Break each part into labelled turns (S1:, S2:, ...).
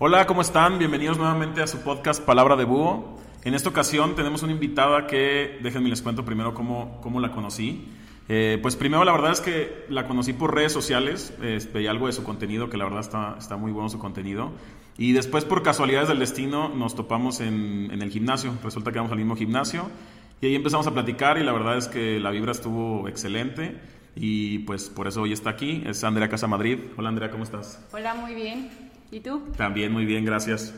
S1: Hola, ¿cómo están? Bienvenidos nuevamente a su podcast Palabra de Búho. En esta ocasión tenemos una invitada que, déjenme les cuento primero cómo, cómo la conocí. Eh, pues primero la verdad es que la conocí por redes sociales, eh, veía algo de su contenido, que la verdad está, está muy bueno su contenido. Y después por casualidades del destino nos topamos en, en el gimnasio, resulta que vamos al mismo gimnasio y ahí empezamos a platicar y la verdad es que la vibra estuvo excelente y pues por eso hoy está aquí, es Andrea Casa Madrid. Hola Andrea, ¿cómo estás?
S2: Hola, muy bien. ¿Y tú?
S1: También muy bien, gracias.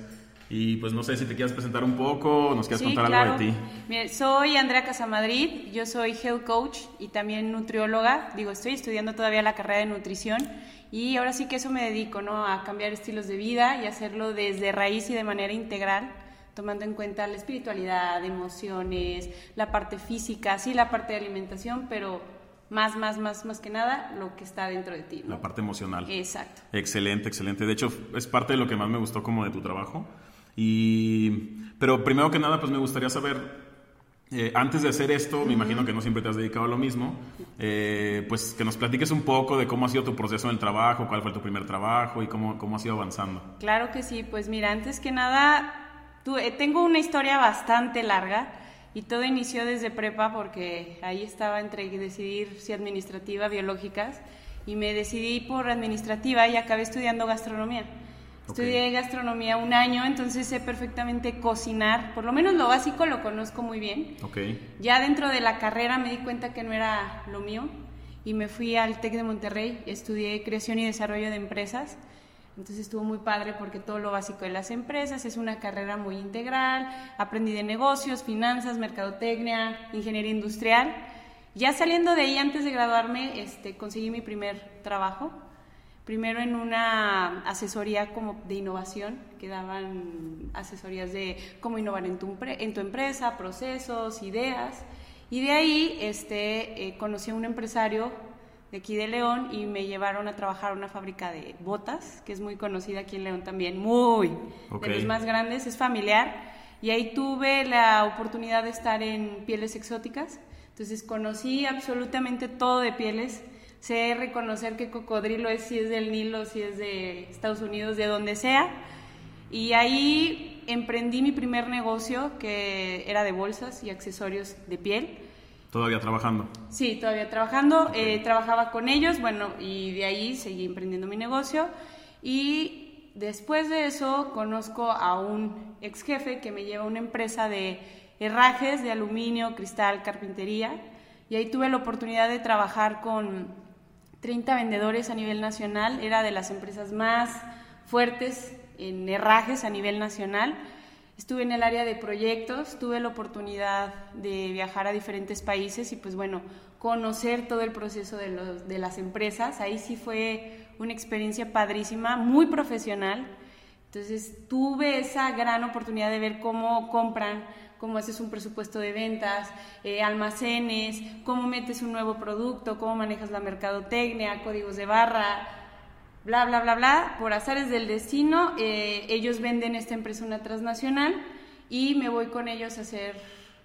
S1: Y pues no sé si te quieres presentar un poco, nos quieres contar algo de ti.
S2: Mire, soy Andrea Casamadrid, yo soy health coach y también nutrióloga. Digo, estoy estudiando todavía la carrera de nutrición y ahora sí que eso me dedico, ¿no? A cambiar estilos de vida y hacerlo desde raíz y de manera integral tomando en cuenta la espiritualidad, emociones, la parte física, sí, la parte de alimentación, pero más, más, más, más que nada lo que está dentro de ti.
S1: La parte emocional.
S2: Exacto.
S1: Excelente, excelente. De hecho, es parte de lo que más me gustó como de tu trabajo. Y, pero primero que nada, pues me gustaría saber, eh, antes de hacer esto, me imagino que no siempre te has dedicado a lo mismo, eh, pues que nos platiques un poco de cómo ha sido tu proceso en el trabajo, cuál fue tu primer trabajo y cómo, cómo has ido avanzando.
S2: Claro que sí, pues mira, antes que nada, tú, eh, tengo una historia bastante larga. Y todo inició desde prepa porque ahí estaba entre decidir si administrativa, biológicas, y me decidí por administrativa y acabé estudiando gastronomía. Estudié gastronomía un año, entonces sé perfectamente cocinar, por lo menos lo básico lo conozco muy bien.
S1: Okay.
S2: Ya dentro de la carrera me di cuenta que no era lo mío y me fui al TEC de Monterrey, estudié creación y desarrollo de empresas entonces estuvo muy padre porque todo lo básico de las empresas es una carrera muy integral. Aprendí de negocios, finanzas, mercadotecnia, ingeniería industrial. Ya saliendo de ahí, antes de graduarme, este, conseguí mi primer trabajo. Primero en una asesoría como de innovación, que daban asesorías de cómo innovar en tu, en tu empresa, procesos, ideas. Y de ahí este, eh, conocí a un empresario de aquí de León y me llevaron a trabajar a una fábrica de botas, que es muy conocida aquí en León también, muy, de los más grandes, es familiar. Y ahí tuve la oportunidad de estar en pieles exóticas. Entonces conocí absolutamente todo de pieles. Sé reconocer qué cocodrilo es, si es del Nilo, si es de Estados Unidos, de donde sea. Y ahí emprendí mi primer negocio, que era de bolsas y accesorios de piel
S1: ¿Todavía trabajando?
S2: Sí, todavía trabajando. Eh, trabajaba con ellos, bueno, y de ahí seguí emprendiendo mi negocio. Y después de eso conozco a un ex jefe que me lleva a una empresa de herrajes de aluminio, cristal, carpintería. Y ahí tuve la oportunidad de trabajar con 30 vendedores a nivel nacional. Era de las empresas más fuertes en herrajes a nivel nacional Estuve en el área de proyectos, tuve la oportunidad de viajar a diferentes países y pues bueno, conocer todo el proceso de, los, de las empresas. Ahí sí fue una experiencia padrísima, muy profesional. Entonces tuve esa gran oportunidad de ver cómo compran, cómo haces un presupuesto de ventas, eh, almacenes, cómo metes un nuevo producto, cómo manejas la mercadotecnia, códigos de barra, bla, bla, bla, bla, por azares del destino, eh, ellos venden esta empresa una transnacional y me voy con ellos a hacer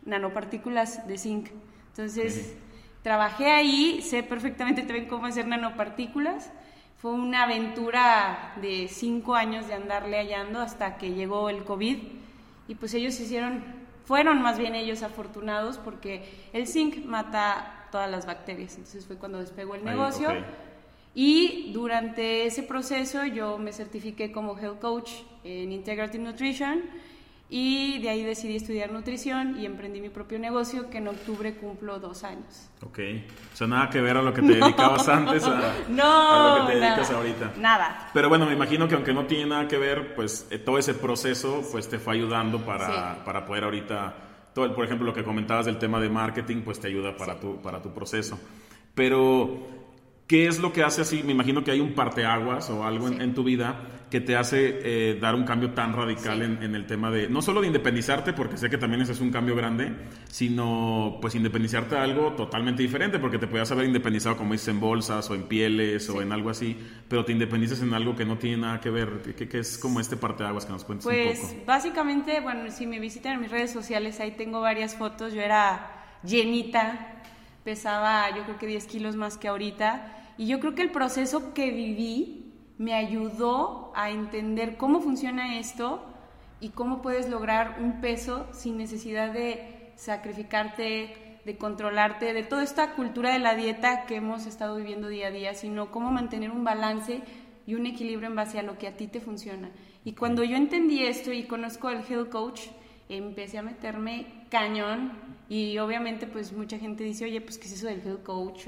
S2: nanopartículas de zinc. Entonces, trabajé ahí, sé perfectamente también cómo hacer nanopartículas. Fue una aventura de cinco años de andarle hallando hasta que llegó el COVID y pues ellos hicieron, fueron más bien ellos afortunados porque el zinc mata todas las bacterias. Entonces fue cuando despegó el negocio. Y durante ese proceso yo me certifiqué como Health Coach en Integrative Nutrition y de ahí decidí estudiar nutrición y emprendí mi propio negocio que en octubre cumplo dos años.
S1: Ok, o sea, nada que ver a lo que te dedicabas antes a,
S2: no,
S1: a lo que te dedicas ahorita.
S2: Nada.
S1: Pero bueno, me imagino que aunque no tiene nada que ver, pues eh, todo ese proceso pues te fue ayudando para, para poder ahorita, todo el, por ejemplo, lo que comentabas del tema de marketing, pues te ayuda para, tu, para tu proceso. Pero ¿Qué es lo que hace así? Me imagino que hay un parteaguas o algo en, tu vida que te hace eh, dar un cambio tan radical en, el tema de, no solo de independizarte, porque sé que también ese es un cambio grande, sino pues independizarte de algo totalmente diferente, porque te podías haber independizado, como dices, en bolsas o en pieles o en algo así, pero te independizas en algo que no tiene nada que ver, que, es como este parteaguas que nos cuentes un
S2: pues,
S1: poco.
S2: Pues básicamente, bueno, si me visitan en mis redes sociales, ahí tengo varias fotos, yo era llenita, pesaba yo creo que 10 kilos más que ahorita y yo creo que el proceso que viví me ayudó a entender cómo funciona esto y cómo puedes lograr un peso sin necesidad de sacrificarte, de controlarte, de toda esta cultura de la dieta que hemos estado viviendo día a día, sino cómo mantener un balance y un equilibrio en base a lo que a ti te funciona. Y cuando yo entendí esto y conozco al Health Coach, empecé a meterme cañón y obviamente pues mucha gente dice, oye, pues ¿qué es eso del Health Coach?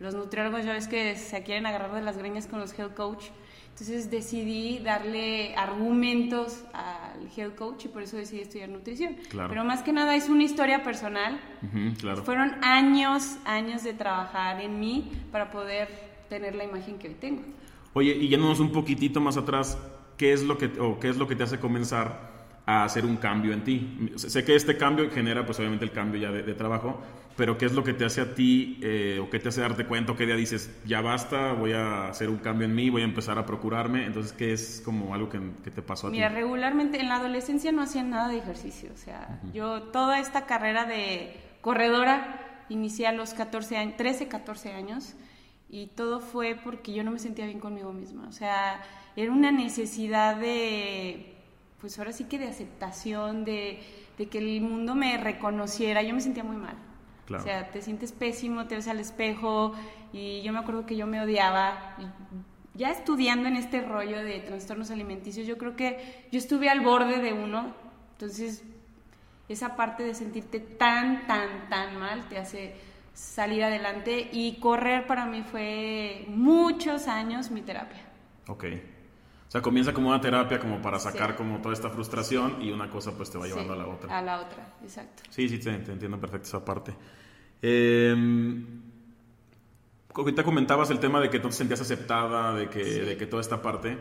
S2: Los nutriólogos ya ves que se quieren agarrar de las greñas con los Health Coach. Entonces decidí darle argumentos al Health Coach y por eso decidí estudiar nutrición. Pero más que nada es una historia personal. Fueron años, años de trabajar en mí para poder tener la imagen que hoy tengo.
S1: Oye, y yéndonos un poquitito más atrás, ¿qué es lo que, o qué es lo que te hace comenzar a hacer un cambio en ti? Sé que este cambio genera, pues obviamente el cambio ya de, trabajo, pero ¿qué es lo que te hace a ti eh, o qué te hace darte cuenta o qué día dices, ya basta, voy a hacer un cambio en mí, voy a empezar a procurarme? Entonces, ¿qué es como algo que, te pasó a
S2: ti? Mira, regularmente en la adolescencia no hacía nada de ejercicio, o sea, yo toda esta carrera de corredora inicié a los 14 años, 13, 14 años y todo fue porque yo no me sentía bien conmigo misma, o sea, era una necesidad de, pues ahora sí que de aceptación, de, que el mundo me reconociera, yo me sentía muy mal. O sea, te sientes pésimo, te ves al espejo y yo me acuerdo que yo me odiaba. Ya estudiando en este rollo de trastornos alimenticios, yo creo que yo estuve al borde de uno, entonces esa parte de sentirte tan, tan, tan mal te hace salir adelante y correr para mí fue muchos años mi terapia.
S1: Ok. O sea, comienza como una terapia como para sacar como toda esta frustración y una cosa pues te va llevando a la otra.
S2: A la otra, exacto.
S1: Sí, sí, te, entiendo perfecto esa parte. Eh, ahorita comentabas el tema de que tú te sentías aceptada, de que, de que toda esta parte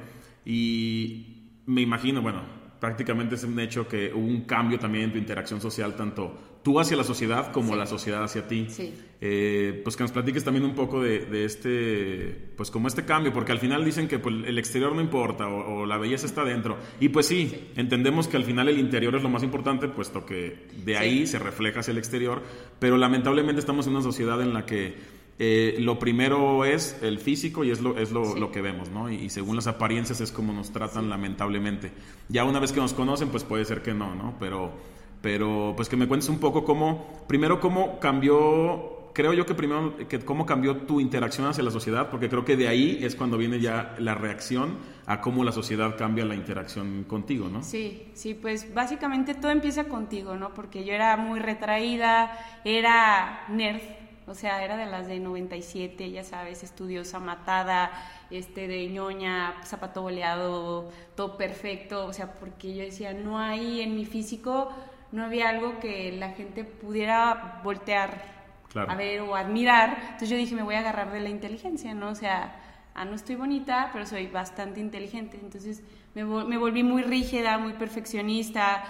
S1: y me imagino, bueno, prácticamente es un hecho que hubo un cambio también en tu interacción social, tanto tú hacia la sociedad como la sociedad hacia ti.
S2: Sí.
S1: Eh, pues que nos platiques también un poco de, este, pues como este cambio, porque al final dicen que pues, el exterior no importa o, la belleza está dentro. Y pues sí, entendemos que al final el interior es lo más importante, puesto que de ahí se refleja hacia el exterior, pero lamentablemente estamos en una sociedad en la que... Eh, lo primero es el físico y es lo, es lo, lo que vemos, ¿no? Y, según las apariencias es como nos tratan lamentablemente. Ya una vez que nos conocen, pues puede ser que no, ¿no? Pero pero pues que me cuentes un poco cómo, primero cómo cambió, creo yo que primero, que cómo cambió tu interacción hacia la sociedad, porque creo que de ahí es cuando viene ya la reacción a cómo la sociedad cambia la interacción contigo, ¿no?
S2: Sí, sí, pues básicamente todo empieza contigo, ¿no? Porque yo era muy retraída, era nerd, o sea, era de las de 97, ya sabes, estudiosa, matada, este, de ñoña, zapato boleado, todo perfecto, o sea, porque yo decía, no hay en mi físico no había algo que la gente pudiera voltear a ver o admirar. Entonces yo dije, me voy a agarrar de la inteligencia, ¿no? O sea, ah, no estoy bonita, pero soy bastante inteligente. Entonces me, me volví muy rígida, muy perfeccionista,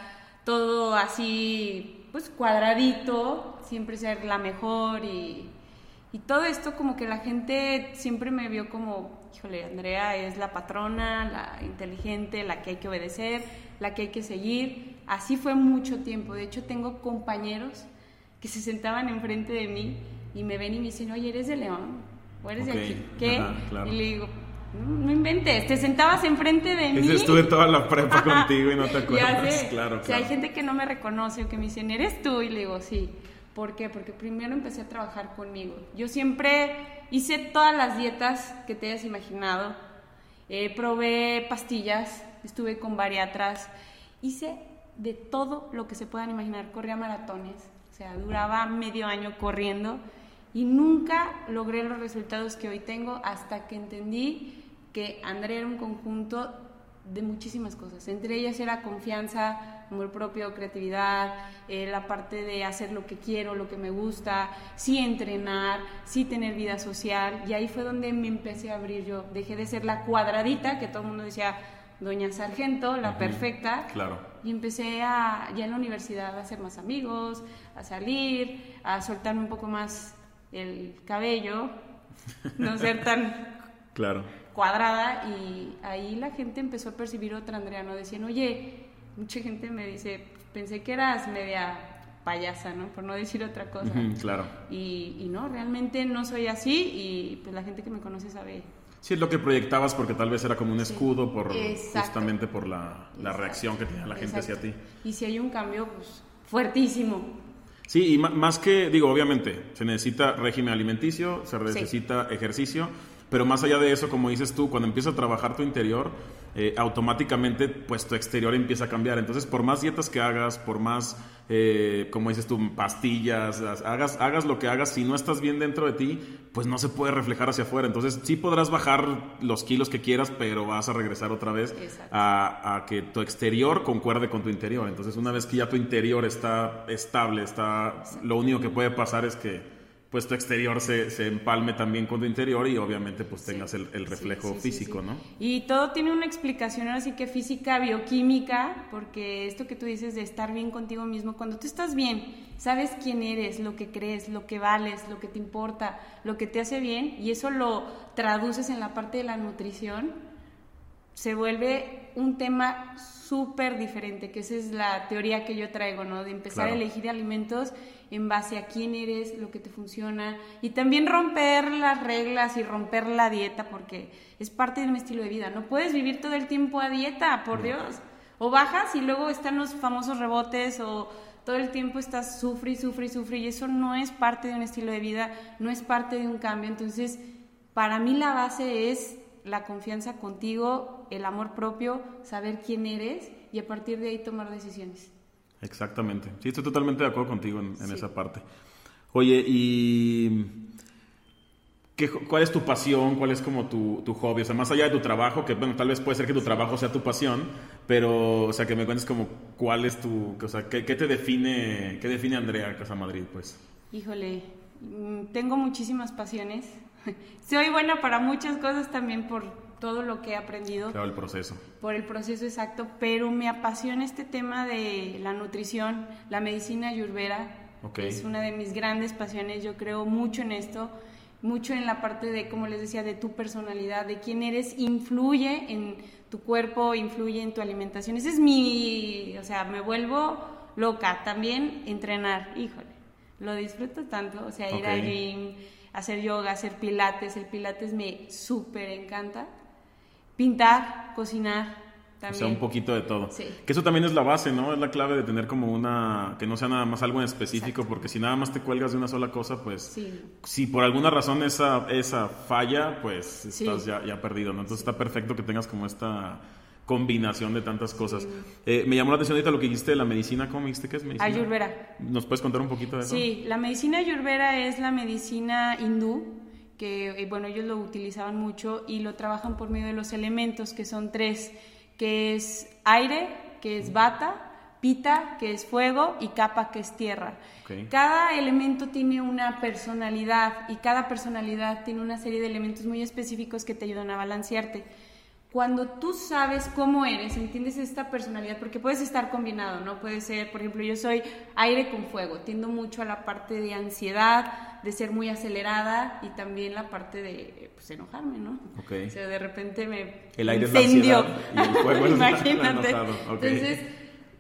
S2: todo así, pues cuadradito, siempre ser la mejor y, y todo esto como que la gente siempre me vio como, híjole, Andrea es la patrona, la inteligente, la que hay que obedecer, la que hay que seguir. Así fue mucho tiempo. De hecho, tengo compañeros que se sentaban enfrente de mí y me ven y me dicen, oye, ¿eres de León? ¿O eres de aquí? ¿Qué? Y le digo, no, inventes, te sentabas enfrente de mí.
S1: Estuve toda la prepa contigo y no te acuerdas. Claro,
S2: claro. hay gente que no me reconoce o que me dicen, ¿eres tú? Y le digo, sí. ¿Por qué? Porque primero empecé a trabajar conmigo. Yo siempre hice todas las dietas que te hayas imaginado. Eh, probé pastillas, estuve con bariatras, hice de todo lo que se puedan imaginar. Corría maratones, o sea, duraba medio año corriendo y nunca logré los resultados que hoy tengo hasta que entendí que Andrea era un conjunto de muchísimas cosas. Entre ellas era confianza, amor propio, creatividad, eh, la parte de hacer lo que quiero, lo que me gusta, sí entrenar, sí tener vida social. Y ahí fue donde me empecé a abrir yo. Dejé de ser la cuadradita que todo el mundo decía, Doña Sargento, la perfecta.
S1: Claro.
S2: Y empecé a, ya en la universidad a hacer más amigos, a salir, a soltarme un poco más el cabello, no ser tan
S1: claro.
S2: cuadrada. Y ahí la gente empezó a percibir otra Andrea, ¿no? Decían, oye, mucha gente me dice, pensé que eras media payasa, ¿no? Por no decir otra cosa.
S1: claro.
S2: Y, y no, realmente no soy así y pues la gente que me conoce sabe
S1: Sí, es lo que proyectabas porque tal vez era como un escudo por justamente por la, la reacción que tenía la gente hacia ti.
S2: Y si hay un cambio, pues fuertísimo.
S1: Sí, y más que, digo, obviamente, se necesita régimen alimenticio, se necesita ejercicio, pero más allá de eso, como dices tú, cuando empiezas a trabajar tu interior, eh, automáticamente pues tu exterior empieza a cambiar. Entonces, por más dietas que hagas, por más, eh, como dices tú, pastillas, hagas, hagas lo que hagas, si no estás bien dentro de ti, pues no se puede reflejar hacia afuera. Entonces, sí podrás bajar los kilos que quieras, pero vas a regresar otra vez a, a, que tu exterior concuerde con tu interior. Entonces, una vez que ya tu interior está estable, está, lo único que puede pasar es que pues tu exterior se, se, empalme también con tu interior y obviamente pues tengas el, el, reflejo físico, ¿no?
S2: Y todo tiene una explicación así que física, bioquímica, porque esto que tú dices de estar bien contigo mismo, cuando tú estás bien, sabes quién eres, lo que crees, lo que vales, lo que te importa, lo que te hace bien, y eso lo traduces en la parte de la nutrición, se vuelve un tema súper diferente, que esa es la teoría que yo traigo, ¿no? De empezar a elegir alimentos en base a quién eres, lo que te funciona y también romper las reglas y romper la dieta porque es parte de mi estilo de vida. No puedes vivir todo el tiempo a dieta, por Dios. O bajas y luego están los famosos rebotes o todo el tiempo estás sufre y sufre y sufre y eso no es parte de un estilo de vida, no es parte de un cambio. Entonces, para mí la base es la confianza contigo, el amor propio, saber quién eres y a partir de ahí tomar decisiones.
S1: Exactamente. Sí, estoy totalmente de acuerdo contigo en, esa parte. Oye, ¿y qué, cuál es tu pasión? ¿Cuál es como tu, tu, hobby? O sea, más allá de tu trabajo, que bueno, tal vez puede ser que tu trabajo sea tu pasión, pero, o sea, que me cuentes como cuál es tu, o sea, qué, qué te define, qué define Andrea Casa Madrid, pues.
S2: Híjole, mm, tengo muchísimas pasiones. Soy buena para muchas cosas también por todo lo que he aprendido.
S1: Claro, el proceso.
S2: Por el proceso exacto, pero me apasiona este tema de la nutrición, la medicina ayurveda. Es una de mis grandes pasiones, yo creo mucho en esto, mucho en la parte de, como les decía, de tu personalidad, de quién eres, influye en tu cuerpo, influye en tu alimentación. Ese es mi, o sea, me vuelvo loca. También entrenar, híjole, lo disfruto tanto, o sea, ir al gym, hacer yoga, hacer pilates, el pilates me súper encanta pintar, cocinar. También.
S1: O sea, un poquito de todo. Sí. Que eso también es la base, ¿no? Es la clave de tener como una... que no sea nada más algo en específico, porque si nada más te cuelgas de una sola cosa, pues... Sí. Si por alguna razón esa, esa falla, pues estás ya, ya perdido, ¿no? Entonces está perfecto que tengas como esta combinación de tantas cosas. Eh, me llamó la atención ahorita lo que dijiste de la medicina. ¿Cómo dijiste que es medicina?
S2: Ayurveda.
S1: ¿Nos puedes contar un poquito de eso?
S2: Sí, la medicina ayurveda es la medicina hindú que eh, bueno, ellos lo utilizaban mucho y lo trabajan por medio de los elementos, que son tres, que es aire, que es bata, pita, que es fuego, y capa, que es tierra. Cada elemento tiene una personalidad y cada personalidad tiene una serie de elementos muy específicos que te ayudan a balancearte cuando tú sabes cómo eres, entiendes esta personalidad, porque puedes estar combinado, ¿no? Puede ser, por ejemplo, yo soy aire con fuego, tiendo mucho a la parte de ansiedad, de ser muy acelerada y también la parte de pues, enojarme, ¿no?
S1: Ok.
S2: O sea, de repente me
S1: el aire incendio. y el fuego
S2: Imagínate. Entonces,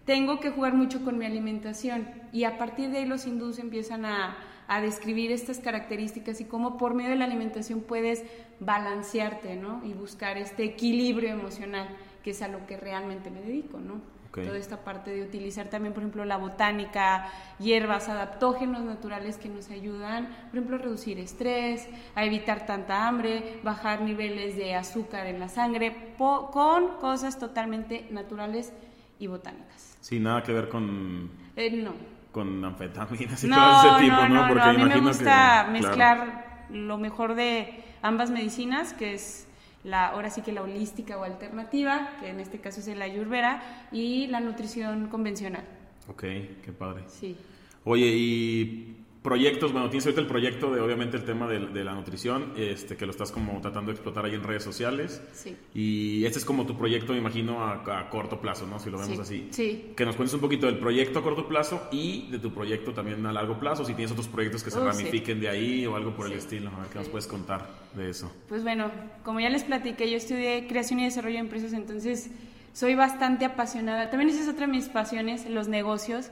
S2: tengo que jugar mucho con mi alimentación y a partir de ahí los hindús empiezan a a describir estas características y cómo por medio de la alimentación puedes balancearte, ¿no? Y buscar este equilibrio emocional, que es a lo que realmente me dedico, ¿no? Toda esta parte de utilizar también, por ejemplo, la botánica, hierbas, adaptógenos naturales que nos ayudan, por ejemplo, a reducir estrés, a evitar tanta hambre, bajar niveles de azúcar en la sangre, con cosas totalmente naturales y botánicas.
S1: Sí, nada que ver con...
S2: Eh, no
S1: con anfetaminas y todo ese tipo, ¿no?
S2: Porque a mí me gusta mezclar lo mejor de ambas medicinas, que es la, ahora sí que la holística o alternativa, que en este caso es la ayurveda, y la nutrición convencional.
S1: Ok, qué padre.
S2: Sí.
S1: Oye, y proyectos, bueno, tienes ahorita el proyecto de obviamente el tema de, la nutrición, este, que lo estás como tratando de explotar ahí en redes sociales.
S2: Sí.
S1: Y este es como tu proyecto, me imagino, a, corto plazo, ¿no? Si lo vemos así.
S2: Sí.
S1: Que nos cuentes un poquito del proyecto a corto plazo y de tu proyecto también a largo plazo, si tienes otros proyectos que se oh, ramifiquen de ahí o algo por el estilo. A ver, ¿qué nos puedes contar de eso?
S2: Pues bueno, como ya les platiqué, yo estudié creación y desarrollo de empresas, entonces soy bastante apasionada. También esa es otra de mis pasiones, los negocios.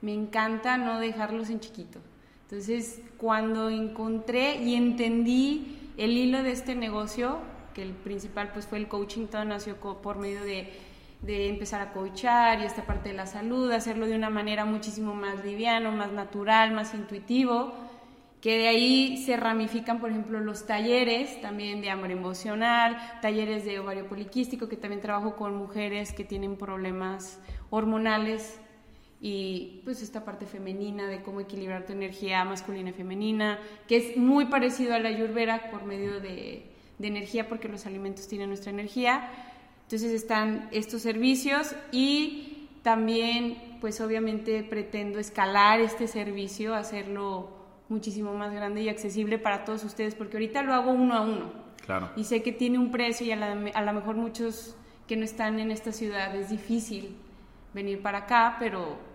S2: Me encanta no dejarlos en chiquito. Entonces, cuando encontré y entendí el hilo de este negocio, que el principal pues fue el coaching, todo nació por medio de, empezar a coachar y esta parte de la salud, hacerlo de una manera muchísimo más liviano, más natural, más intuitivo, que de ahí se ramifican, por ejemplo, los talleres también de amor emocional, talleres de ovario poliquístico, que también trabajo con mujeres que tienen problemas hormonales y pues esta parte femenina de cómo equilibrar tu energía masculina y femenina, que es muy parecido a la ayurveda por medio de, de energía porque los alimentos tienen nuestra energía. Entonces están estos servicios y también pues obviamente pretendo escalar este servicio, hacerlo muchísimo más grande y accesible para todos ustedes porque ahorita lo hago uno a uno.
S1: Claro.
S2: Y sé que tiene un precio y a, a lo mejor muchos que no están en esta ciudad es difícil venir para acá, pero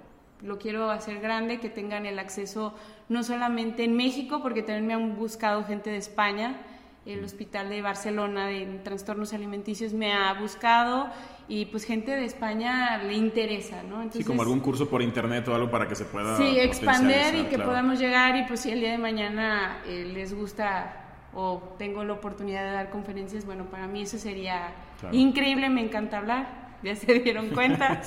S2: lo quiero hacer grande, que tengan el acceso no solamente en México, porque también me han buscado gente de España, el Hospital de Barcelona de Trastornos Alimenticios me ha buscado y pues gente de España le interesa, ¿no?
S1: sí, como algún curso por internet o algo para que se pueda...
S2: Sí, expander y que podamos llegar y pues si el día de mañana eh, les gusta o tengo la oportunidad de dar conferencias, bueno, para mí eso sería increíble, me encanta hablar, ya se dieron cuenta.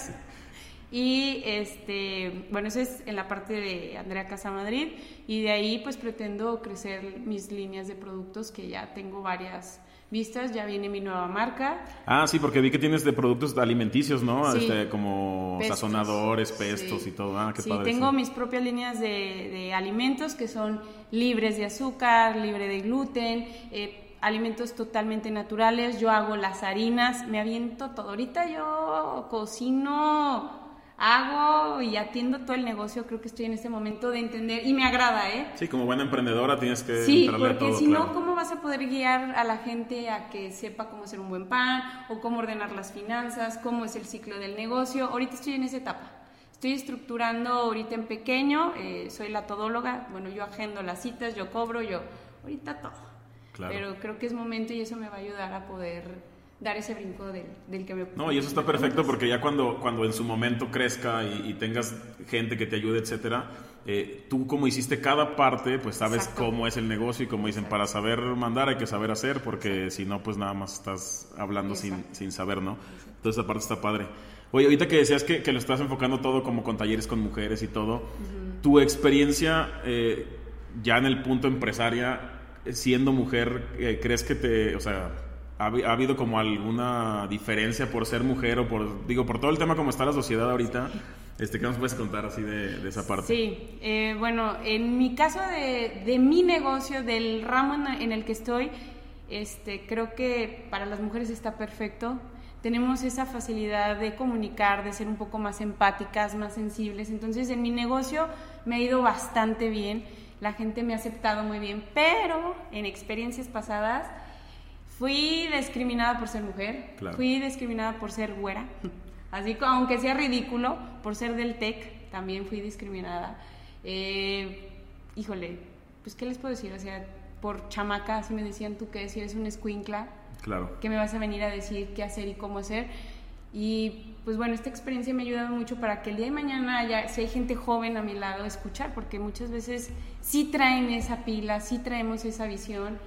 S2: Y este, bueno, eso es en la parte de Andrea Casa Madrid y de ahí pues pretendo crecer mis líneas de productos que ya tengo varias vistas, ya viene mi nueva marca.
S1: Ah, sí, porque vi que tienes de productos alimenticios, ¿no? Este, como sazonadores, pestos y todo. Ah, qué
S2: sí, tengo mis propias líneas de, de, alimentos que son libres de azúcar, libre de gluten, eh, alimentos totalmente naturales. Yo hago las harinas, me aviento todo. Ahorita yo cocino hago y atiendo todo el negocio, creo que estoy en este momento de entender y me agrada, ¿eh?
S1: Sí, como buena emprendedora tienes que
S2: Sí, porque si no, ¿cómo vas a poder guiar a la gente a que sepa cómo hacer un buen pan o cómo ordenar las finanzas, cómo es el ciclo del negocio? Ahorita estoy en esa etapa. Estoy estructurando ahorita en pequeño, eh, soy la todóloga, bueno, yo agendo las citas, yo cobro, yo, ahorita todo. Claro. Pero creo que es momento y eso me va a ayudar a poder dar ese brinco del, que me...
S1: No, y eso está perfecto porque ya cuando, cuando en su momento crezca y, tengas gente que te ayude, etcétera, eh, tú como hiciste cada parte, pues sabes cómo es el negocio y como dicen, para saber mandar hay que saber hacer porque si no, pues nada más estás hablando sin, sin, saber, ¿no? Entonces esa parte está padre. Oye, ahorita que decías que, que, lo estás enfocando todo como con talleres con mujeres y todo, tu experiencia eh, ya en el punto empresaria, siendo mujer, eh, ¿crees que te, o sea, ¿Ha, habido como alguna diferencia por ser mujer o por, digo, por todo el tema como está la sociedad ahorita? Este, ¿Qué nos puedes contar así de, esa parte?
S2: Sí, eh, bueno, en mi caso de, de, mi negocio, del ramo en el que estoy, este, creo que para las mujeres está perfecto. Tenemos esa facilidad de comunicar, de ser un poco más empáticas, más sensibles. Entonces, en mi negocio me ha ido bastante bien. La gente me ha aceptado muy bien, pero en experiencias pasadas Fui discriminada por ser mujer, fui discriminada por ser güera, así que aunque sea ridículo, por ser del TEC, también fui discriminada. Eh, híjole, pues ¿qué les puedo decir? O sea, por chamaca, así me decían tú que si eres un escuincla,
S1: claro.
S2: que me vas a venir a decir qué hacer y cómo hacer. Y pues bueno, esta experiencia me ha ayudado mucho para que el día de mañana, ya, si hay gente joven a mi lado, escuchar, porque muchas veces sí traen esa pila, sí traemos esa visión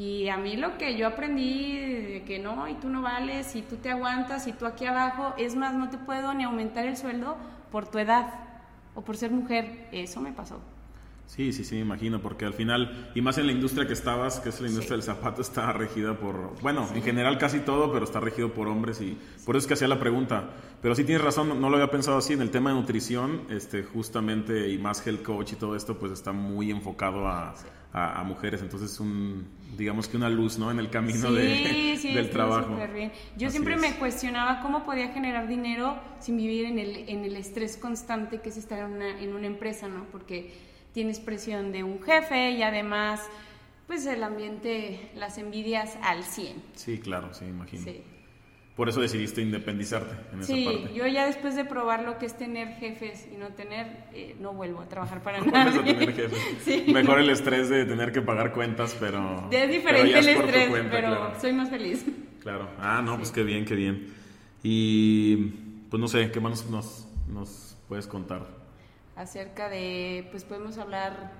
S2: y a mí lo que yo aprendí de que no, y tú no vales, y tú te aguantas, y tú aquí abajo, es más, no te puedo ni aumentar el sueldo por tu edad o por ser mujer. Eso me pasó.
S1: Sí, sí, sí, me imagino, porque al final, y más en la industria que estabas, que es la industria del zapato, está regida por, bueno, en general casi todo, pero está regido por hombres y por eso es que hacía la pregunta. Pero sí tienes razón, no lo había pensado así, en el tema de nutrición, este, justamente, y más health coach y todo esto, pues está muy enfocado a, a, mujeres, entonces un, digamos que una luz, ¿no? En el camino de, del trabajo.
S2: Bien. Yo siempre me cuestionaba cómo podía generar dinero sin vivir en el, en el estrés constante que es estar en una, en una empresa, ¿no? Porque tienes presión de un jefe y además, pues el ambiente, las envidias al 100.
S1: Sí, claro, sí, imagino. Sí. Por eso decidiste independizarte en
S2: sí,
S1: esa parte.
S2: yo ya después de probar lo que es tener jefes y no tener, eh, no vuelvo a trabajar para nadie.
S1: tener jefes. Mejor el estrés de tener que pagar cuentas, pero...
S2: Es diferente el estrés, pero soy más feliz.
S1: Claro. Ah, no, pues qué bien, qué bien. Y pues no sé, ¿qué más nos, nos puedes contar?
S2: Acerca de, pues podemos hablar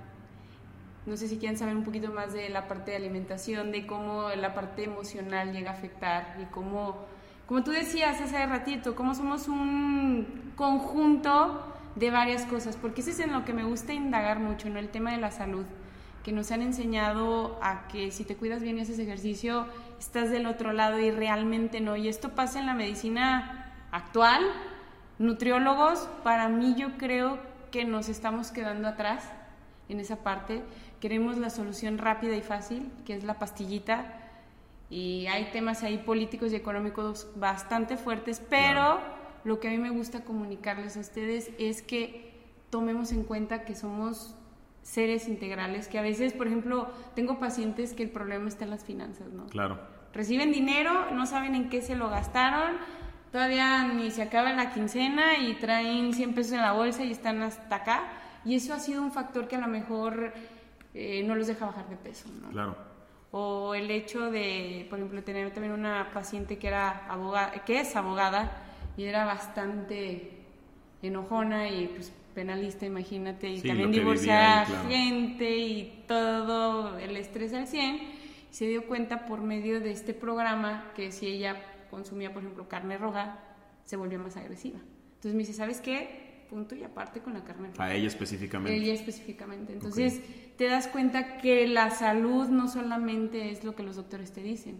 S2: no sé si quieren saber un poquito más de la parte de alimentación, de cómo la parte emocional llega a afectar y cómo, como tú decías hace ratito, cómo somos un conjunto de varias cosas, porque eso es en lo que me gusta indagar mucho, ¿no? El tema de la salud, que nos han enseñado a que si te cuidas bien y haces ejercicio, estás del otro lado y realmente no. Y esto pasa en la medicina actual. Nutriólogos, para mí yo creo que nos estamos quedando atrás en esa parte. Queremos la solución rápida y fácil, que es la pastillita. Y hay temas ahí políticos y económicos bastante fuertes, pero lo que a mí me gusta comunicarles a ustedes es que tomemos en cuenta que somos seres integrales, que a veces, por ejemplo, tengo pacientes que el problema está en las finanzas, ¿no?
S1: Claro.
S2: Reciben dinero, no saben en qué se lo gastaron, todavía ni se acaba la quincena y traen 100 pesos en la bolsa y están hasta acá. Y eso ha sido un factor que a lo mejor eh, no los deja bajar de peso, ¿no?
S1: Claro.
S2: O el hecho de, por ejemplo, tener también una paciente que era abogada, que es abogada y era bastante enojona y pues penalista, imagínate, y también divorciar gente y todo el estrés al 100, se dio cuenta por medio de este programa que si ella consumía, por ejemplo, carne roja, se volvió más agresiva. Entonces me dice, ¿sabes qué? Punto y aparte con la carne roja.
S1: A ella específicamente.
S2: Ella específicamente. Entonces te das cuenta que la salud no solamente es lo que los doctores te dicen,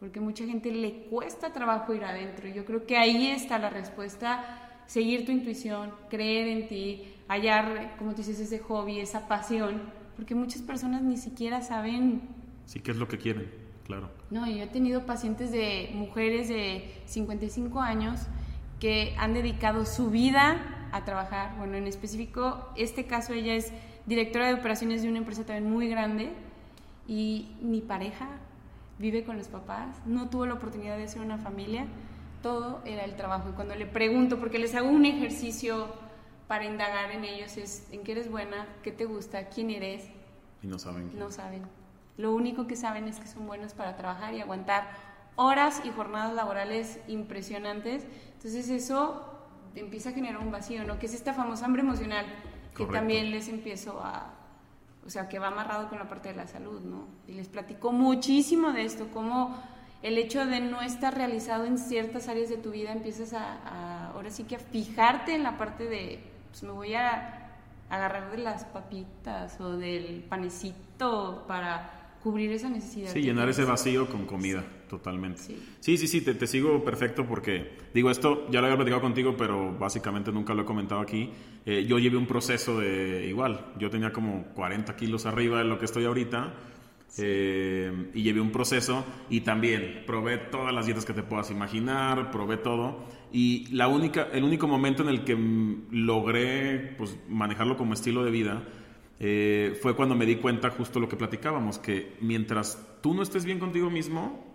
S2: porque mucha gente le cuesta trabajo ir adentro. Yo creo que ahí está la respuesta seguir tu intuición, creer en ti, hallar, como tú dices, ese hobby, esa pasión, porque muchas personas ni siquiera saben...
S1: Sí, qué es lo que quieren, claro.
S2: No, yo he tenido pacientes de mujeres de 55 años que han dedicado su vida a trabajar. Bueno, en específico, este caso ella es directora de operaciones de una empresa también muy grande y ni pareja, vive con los papás, no tuvo la oportunidad de hacer una familia todo era el trabajo. Y cuando le pregunto, porque les hago un ejercicio para indagar en ellos, es en qué eres buena, qué te gusta, quién eres.
S1: Y no saben.
S2: No saben. Lo único que saben es que son buenos para trabajar y aguantar horas y jornadas laborales impresionantes. Entonces eso empieza a generar un vacío, ¿no? Que es esta famosa hambre emocional que también les empiezo a, o sea, que va amarrado con la parte de la salud, ¿no? Y les platico muchísimo de esto, cómo el hecho de no estar realizado en ciertas áreas de tu vida, empiezas a, ahora sí que a fijarte en la parte de, pues me voy a agarrar de las papitas o del panecito para cubrir esa necesidad.
S1: Sí, llenar ese vacío con comida, totalmente. Sí, sí, sí, te, sigo perfecto porque, digo, esto ya lo había platicado contigo, pero básicamente nunca lo he comentado aquí. Eh, yo llevé un proceso de igual, yo tenía como 40 kilos arriba de lo que estoy ahorita eh, y llevé un proceso y también probé todas las dietas que te puedas imaginar, probé todo. Y la única, el único momento en el que logré pues, manejarlo como estilo de vida eh, fue cuando me di cuenta justo lo que platicábamos, que mientras tú no estés bien contigo mismo,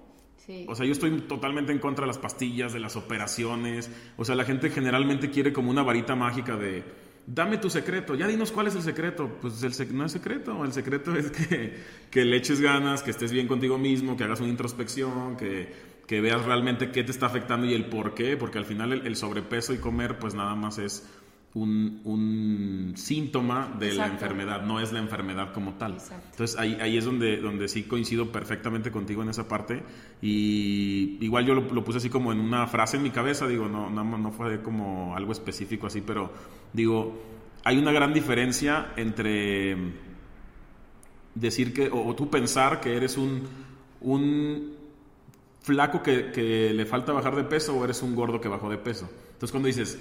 S1: O sea, yo estoy totalmente en contra de las pastillas, de las operaciones. O sea, la gente generalmente quiere como una varita mágica de dame tu secreto, ya dinos cuál es el secreto. Pues el no es secreto, el secreto es que, que, le eches ganas, que estés bien contigo mismo, que hagas una introspección, que, que veas realmente qué te está afectando y el por qué, porque al final el, sobrepeso y comer pues nada más es un, un síntoma de la enfermedad, no es la enfermedad como tal. Entonces ahí, ahí es donde, donde sí coincido perfectamente contigo en esa parte y igual yo lo, lo puse así como en una frase en mi cabeza, digo, no, no, no fue como algo específico así, pero Digo, hay una gran diferencia entre decir que, o, tú pensar que eres un, un flaco que, que, le falta bajar de peso o eres un gordo que bajó de peso. Entonces cuando dices,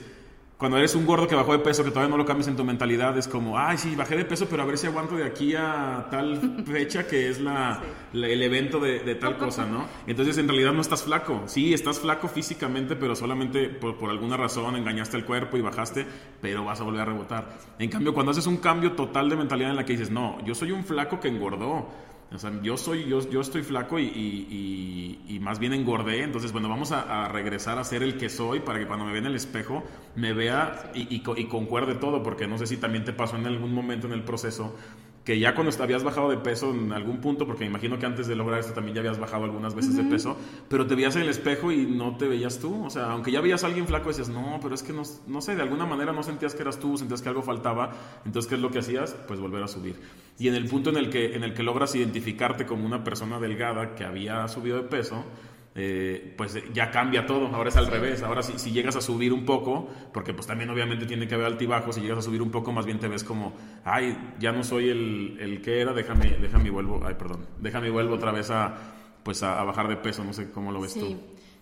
S1: cuando eres un gordo que bajó de peso, que todavía no lo cambias en tu mentalidad, es como, ay, sí, bajé de peso, pero a ver si aguanto de aquí a tal fecha que es la, el evento de, tal cosa, ¿no? Entonces, en realidad no estás flaco. Sí, estás flaco físicamente, pero solamente por, alguna razón engañaste el cuerpo y bajaste, pero vas a volver a rebotar. En cambio, cuando haces un cambio total de mentalidad en la que dices, no, yo soy un flaco que engordó o sea, yo soy, yo, yo estoy flaco y, y, más bien engordé, entonces bueno, vamos a, regresar a ser el que soy para que cuando me vea en el espejo me vea y, concuerde todo, porque no sé si también te pasó en algún momento en el proceso que ya cuando habías bajado de peso en algún punto, porque me imagino que antes de lograr esto también ya habías bajado algunas veces de peso, pero te veías en el espejo y no te veías tú. O sea, aunque ya veías a alguien flaco, decías, no, pero es que no, no sé, de alguna manera no sentías que eras tú, sentías que algo faltaba. Entonces, ¿qué es lo que hacías? Pues volver a subir. Y en el punto en el que, en el que logras identificarte como una persona delgada que había subido de peso, eh, pues ya cambia todo, ahora es al revés, ahora si, si, llegas a subir un poco, porque pues también obviamente tiene que haber altibajos, si llegas a subir un poco más bien te ves como, ay, ya no soy el, el que era, déjame, déjame vuelvo, ay, perdón, déjame vuelvo otra vez a, pues a, bajar de peso, no sé cómo lo ves sí.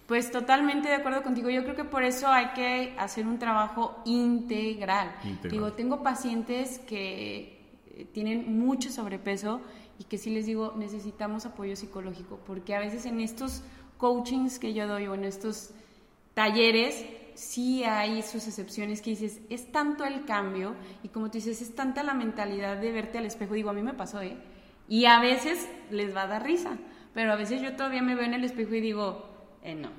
S2: Pues totalmente de acuerdo contigo. Yo creo que por eso hay que hacer un trabajo integral. integral. Digo, tengo pacientes que eh, tienen mucho sobrepeso y que sí les digo, necesitamos apoyo psicológico, porque a veces en estos coachings que yo doy o en estos talleres, sí hay sus excepciones que dices, es tanto el cambio y como tú dices, es tanta la mentalidad de verte al espejo. Digo, a mí me pasó, ¿eh? Y a veces les va a dar risa, pero a veces yo todavía me veo en el espejo y digo, eh, no.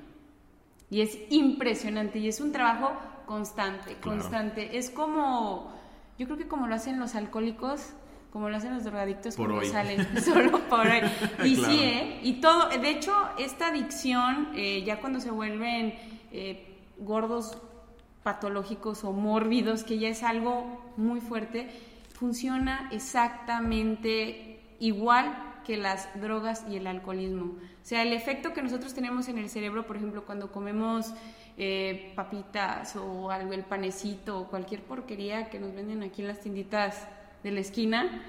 S2: Y es impresionante y es un trabajo constante, constante. Es como, yo creo que como lo hacen los alcohólicos, como lo hacen los drogadictos cuando salen solo por hoy. Y sí, ¿eh? Y todo, de hecho, esta adicción, eh, ya cuando se vuelven eh, gordos patológicos o mórbidos, que ya es algo muy fuerte, funciona exactamente igual que las drogas y el alcoholismo. O sea, el efecto que nosotros tenemos en el cerebro, por ejemplo, cuando comemos eh, papitas o algo, el panecito o cualquier porquería que nos venden aquí en las tienditas de la esquina,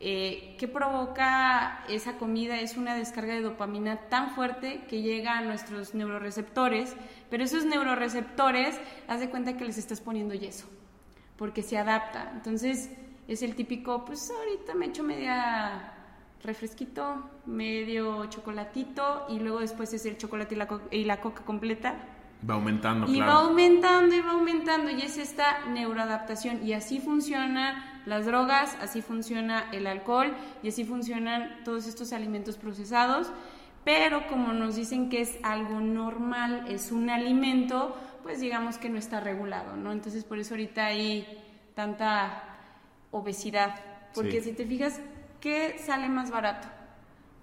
S2: eh, ¿qué provoca esa comida? Es una descarga de dopamina tan fuerte que llega a nuestros neuroreceptores, pero esos neuroreceptores, haz de cuenta que les estás poniendo yeso, porque se adapta. Entonces, es el típico, pues ahorita me echo media refresquito, medio chocolatito, y luego después es el chocolate y la, y la coca completa.
S1: Va aumentando,
S2: y va aumentando y va aumentando, y es esta neuroadaptación, y así funciona las drogas, así funciona el alcohol y así funcionan todos estos alimentos procesados. Pero como nos dicen que es algo normal, es un alimento, pues digamos que no está regulado, ¿no? Entonces por eso ahorita hay tanta obesidad. Porque si te fijas, ¿qué sale más barato?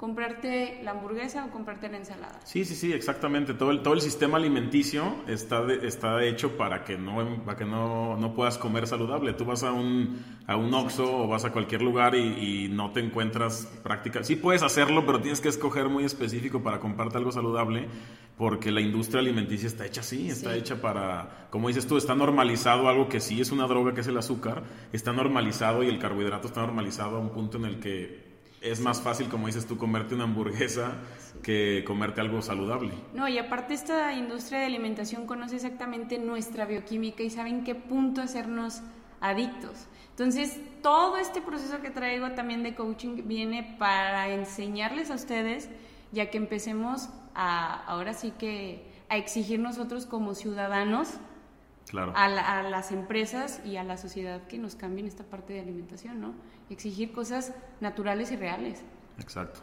S2: Comprarte la hamburguesa o comprarte la ensalada.
S1: Sí, sí, sí, exactamente. Todo el, todo el sistema alimenticio está, está hecho para que, no, para que no, no puedas comer saludable. Tú vas a un, a un Oxxo o vas a cualquier lugar y, no te encuentras práctica. Sí puedes hacerlo, pero tienes que escoger muy específico para comprarte algo saludable porque la industria alimenticia está hecha así, está hecha para, como dices tú, está normalizado algo que sí es una droga, que es el azúcar, está normalizado y el carbohidrato está normalizado a un punto en el que es más fácil, como dices tú, comerte una hamburguesa que comerte algo saludable.
S2: No, y aparte esta industria de alimentación conoce exactamente nuestra bioquímica y saben qué punto hacernos adictos. Entonces, todo este proceso que traigo también de coaching viene para enseñarles a ustedes, ya que empecemos a, ahora sí que, a exigir nosotros como ciudadanos a, las empresas y a la sociedad que nos cambien esta parte de alimentación, ¿no? Exigir cosas naturales y reales.
S1: Exacto.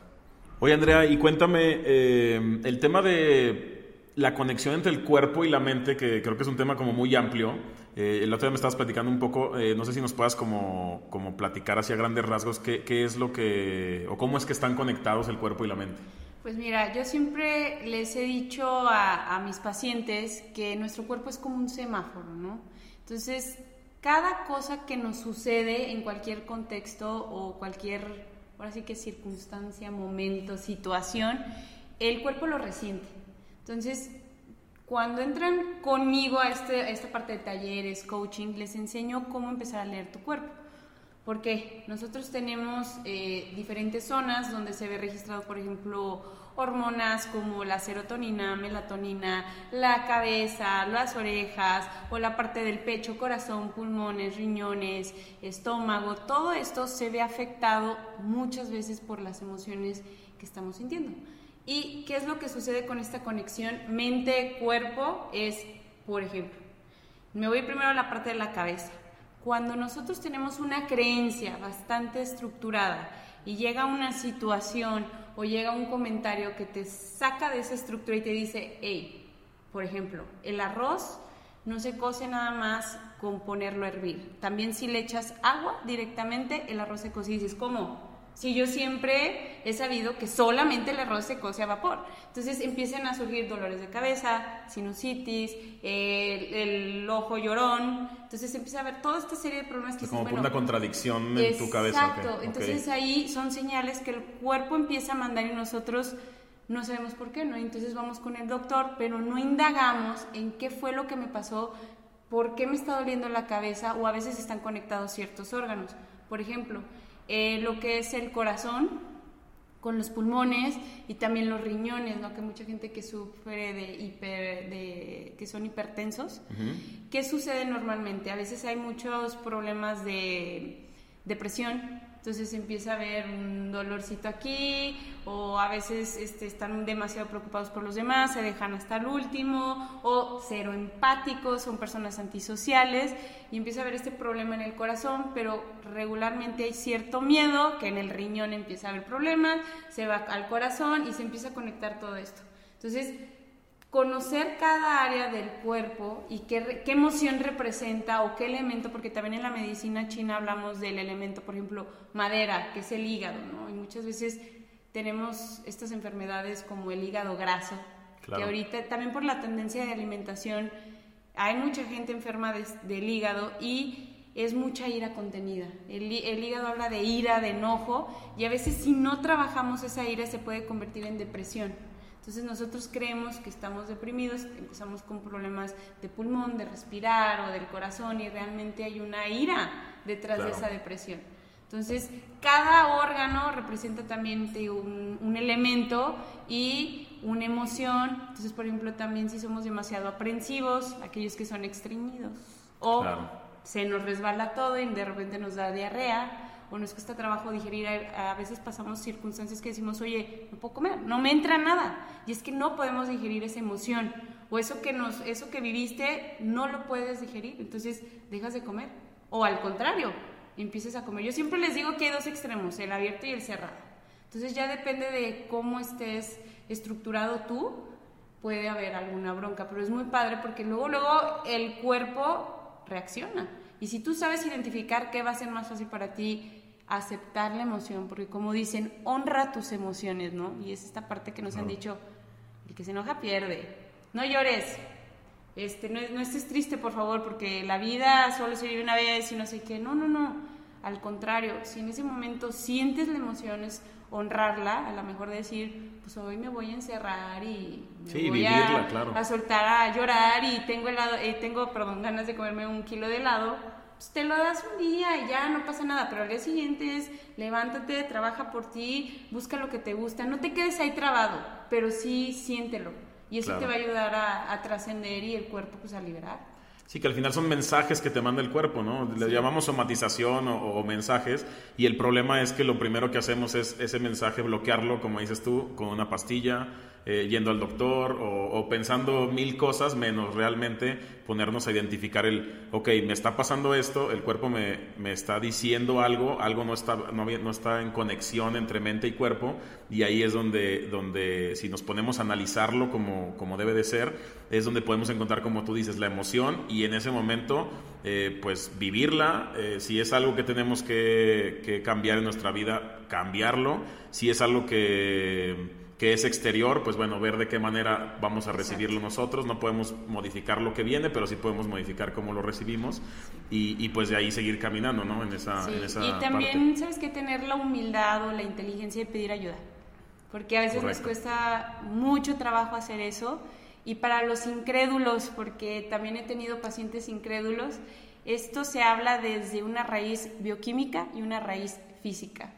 S1: Oye, Andrea, y cuéntame eh, el tema de la conexión entre el cuerpo y la mente, que creo que es un tema como muy amplio. Eh, el otro día me estabas platicando un poco, eh, no sé si nos puedas como, como platicar hacia grandes rasgos qué, qué es lo que, o cómo es que están conectados el cuerpo y la mente.
S2: Pues mira, yo siempre les he dicho a, mis pacientes que nuestro cuerpo es como un semáforo, ¿no? Entonces, cada cosa que nos sucede en cualquier contexto o cualquier, ahora sí que circunstancia, momento, situación, el cuerpo lo resiente. Entonces, cuando entran conmigo a, este, a esta parte de talleres, coaching, les enseño cómo empezar a leer tu cuerpo. Porque nosotros tenemos eh, diferentes zonas donde se ve registrado, por ejemplo, hormonas como la serotonina, melatonina, la cabeza, las orejas o la parte del pecho, corazón, pulmones, riñones, estómago. Todo esto se ve afectado muchas veces por las emociones que estamos sintiendo. ¿Y qué es lo que sucede con esta conexión mente-cuerpo? Es, por ejemplo, me voy primero a la parte de la cabeza cuando nosotros tenemos una creencia bastante estructurada y llega una situación o llega un comentario que te saca de esa estructura y te dice, hey, por ejemplo, el arroz no se cose nada más con ponerlo a hervir. También si le echas agua directamente, el arroz se cose y dices, ¿cómo? Si yo siempre he sabido que solamente el arroz se cose a vapor. Entonces empiezan a surgir dolores de cabeza, sinusitis, el, ojo llorón. Entonces empieza a haber toda esta serie de problemas que...
S1: Como por una contradicción en tu cabeza.
S2: Exacto. Entonces ahí son señales que el cuerpo empieza a mandar y nosotros no sabemos por qué, ¿no? Entonces vamos con el doctor, pero no indagamos en qué fue lo que me pasó, por qué me está doliendo la cabeza o a veces están conectados ciertos órganos. Por ejemplo, eh, lo que es el corazón con los pulmones y también los riñones, ¿no? Que mucha gente que sufre de hiper, de, que son hipertensos. ¿Qué sucede normalmente? A veces hay muchos problemas de depresión, entonces empieza a haber un dolorcito aquí o a veces este, están demasiado preocupados por los demás, se dejan hasta el último o cero empáticos, son personas antisociales y empieza a haber este problema en el corazón, pero regularmente hay cierto miedo que en el riñón empieza a haber problemas, se va al corazón y se empieza a conectar todo esto. Entonces, conocer cada área del cuerpo y qué, qué, emoción representa o qué elemento, porque también en la medicina china hablamos del elemento, por ejemplo, madera, que es el hígado, ¿no? Y muchas veces tenemos estas enfermedades como el hígado graso, que ahorita también por la tendencia de alimentación hay mucha gente enferma del hígado y es mucha ira contenida. El, el, hígado habla de ira, de enojo, y a veces si no trabajamos esa ira se puede convertir en depresión. Entonces nosotros creemos que estamos deprimidos, empezamos con problemas de pulmón, de respirar o del corazón y realmente hay una ira detrás de esa depresión. Entonces, cada órgano representa también un, un, elemento y una emoción. Entonces, por ejemplo, también si somos demasiado aprensivos, aquellos que son extrañidos, o se nos resbala todo y de repente nos da diarrea, o nos cuesta trabajo digerir, a, veces pasamos circunstancias que decimos, oye, no puedo comer, no me entra nada. Y es que no podemos digerir esa emoción o eso que, nos, eso que viviste no lo puedes digerir, entonces dejas de comer. O al contrario, empiezas a comer. Yo siempre les digo que hay dos extremos, el abierto y el cerrado. Entonces ya depende de cómo estés estructurado tú, puede haber alguna bronca, pero es muy padre porque luego, luego el cuerpo reacciona. Y si tú sabes identificar qué va a ser más fácil para ti, aceptar la emoción, porque como dicen, honra tus emociones, ¿no? Y es esta parte que nos han dicho, el que se enoja pierde. No llores, este, no, no, estés triste, por favor, porque la vida solo se vive una vez y no sé qué. No, no, no. Al contrario, si en ese momento sientes la emoción, es honrarla, a lo mejor decir, pues hoy me voy a encerrar y me voy a, soltar a llorar y tengo helado, eh, tengo, perdón, ganas de comerme un kilo de helado pues te lo das un día y ya no pasa nada, pero al día siguiente es levántate, trabaja por ti, busca lo que te gusta, no te quedes ahí trabado, pero sí siéntelo. Y eso te va a ayudar a, trascender y el cuerpo pues a liberar.
S1: Sí, que al final son mensajes que te manda el cuerpo, ¿no? Le llamamos somatización o, mensajes y el problema es que lo primero que hacemos es ese mensaje bloquearlo, como dices tú, con una pastilla eh, yendo al doctor o, pensando mil cosas menos realmente ponernos a identificar el, ok, me está pasando esto, el cuerpo me, me está diciendo algo, algo no está, no, no, está en conexión entre mente y cuerpo y ahí es donde, donde si nos ponemos a analizarlo como, como debe de ser, es donde podemos encontrar, como tú dices, la emoción y en ese momento, eh, pues vivirla, eh, si es algo que tenemos que, que cambiar en nuestra vida, cambiarlo, si es algo que que es exterior, pues bueno, ver de qué manera vamos a recibirlo nosotros. No podemos modificar lo que viene, pero sí podemos modificar cómo lo recibimos y, pues de ahí seguir caminando, ¿no? En esa,
S2: sí. Y también, ¿sabes qué? Tener la humildad o la inteligencia de pedir ayuda. Porque a veces nos cuesta mucho trabajo hacer eso. Y para los incrédulos, porque también he tenido pacientes incrédulos, esto se habla desde una raíz bioquímica y una raíz física.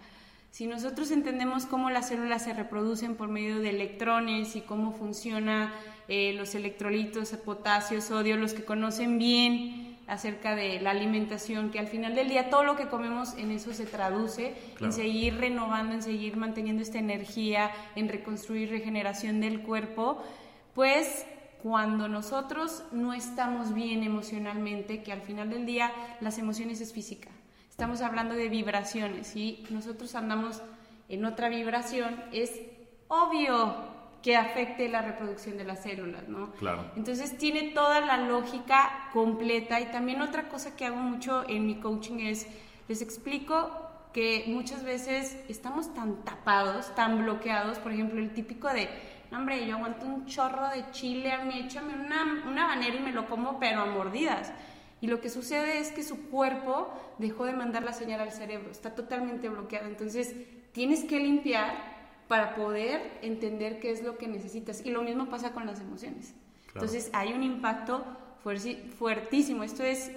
S2: Si nosotros entendemos cómo las células se reproducen por medio de electrones y cómo funcionan eh, los electrolitos, potasio, sodio, los que conocen bien acerca de la alimentación, que al final del día todo lo que comemos en eso se traduce, en seguir renovando, en seguir manteniendo esta energía, en reconstruir regeneración del cuerpo, pues cuando nosotros no estamos bien emocionalmente, que al final del día las emociones es física, estamos hablando de vibraciones y nosotros andamos en otra vibración, es obvio que afecte la reproducción de las células, ¿no?
S1: Claro.
S2: Entonces tiene toda la lógica completa y también otra cosa que hago mucho en mi coaching es, les explico que muchas veces estamos tan tapados, tan bloqueados, por ejemplo, el típico de, hombre, yo aguanto un chorro de chile, a mí échame una, un habanero y me lo como, pero a mordidas. Y lo que sucede es que su cuerpo dejó de mandar la señal al cerebro, está totalmente bloqueado. Entonces, tienes que limpiar para poder entender qué es lo que necesitas. Y lo mismo pasa con las emociones. Entonces, hay un impacto fuertísimo. Esto es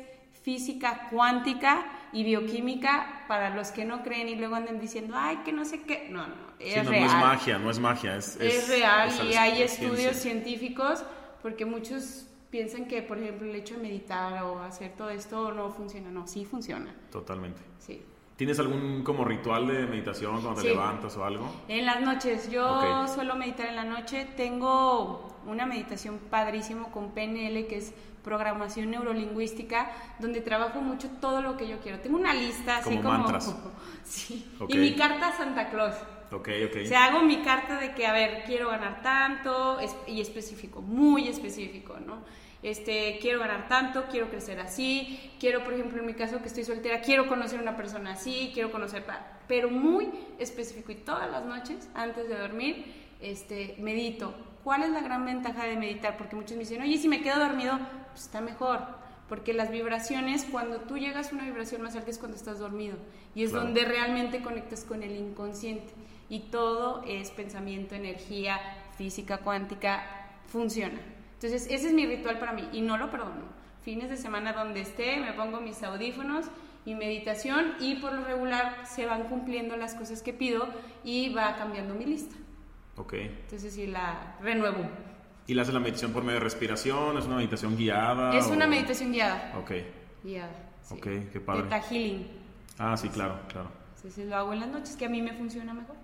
S2: física cuántica y bioquímica para los que no creen y luego andan diciendo, ay, que no sé qué. No, no, es real.
S1: No es magia, no es magia. Es,
S2: es, real y hay estudios científicos porque muchos piensan que, por ejemplo, el hecho de meditar o hacer todo esto no funciona. No, sí funciona.
S1: Totalmente.
S2: Sí.
S1: ¿Tienes algún como ritual de meditación cuando te levantas o algo?
S2: En las noches, yo suelo meditar en la noche. Tengo una meditación padrísimo con PNL que es programación neurolingüística, donde trabajo mucho todo lo que yo quiero. Tengo una lista así como...
S1: Mantras.
S2: sí. Y mi carta a Santa Claus.
S1: Ok, ok.
S2: O sea, hago mi carta de que, a ver, quiero ganar tanto, y específico, muy específico, ¿no? Este, quiero ganar tanto, quiero crecer así, quiero, por ejemplo, en mi caso que estoy soltera, quiero conocer a una persona así, quiero conocer, pero muy específico. Y todas las noches, antes de dormir, este, medito. ¿Cuál es la gran ventaja de meditar? Porque muchos me dicen, oye, si me quedo dormido, pues está mejor. Porque las vibraciones, cuando tú llegas a una vibración más alta es cuando estás dormido. Y es donde realmente conectas con el inconsciente. Y todo es pensamiento, energía, física cuántica, funciona. Entonces, ese es mi ritual para mí y no lo perdono. Fines de semana donde esté, me pongo mis audífonos y meditación y por lo regular se van cumpliendo las cosas que pido y va cambiando mi lista.
S1: Ok.
S2: Entonces sí la renuevo.
S1: ¿Y la haces la meditación por medio de respiración? ¿Es una meditación guiada?
S2: Es una meditación guiada.
S1: Ok.
S2: Guiada.
S1: Sí. Ok, qué padre.
S2: Teta healing.
S1: Ah, sí, claro, claro.
S2: Entonces lo hago en las noches, que a mí me funciona mejor.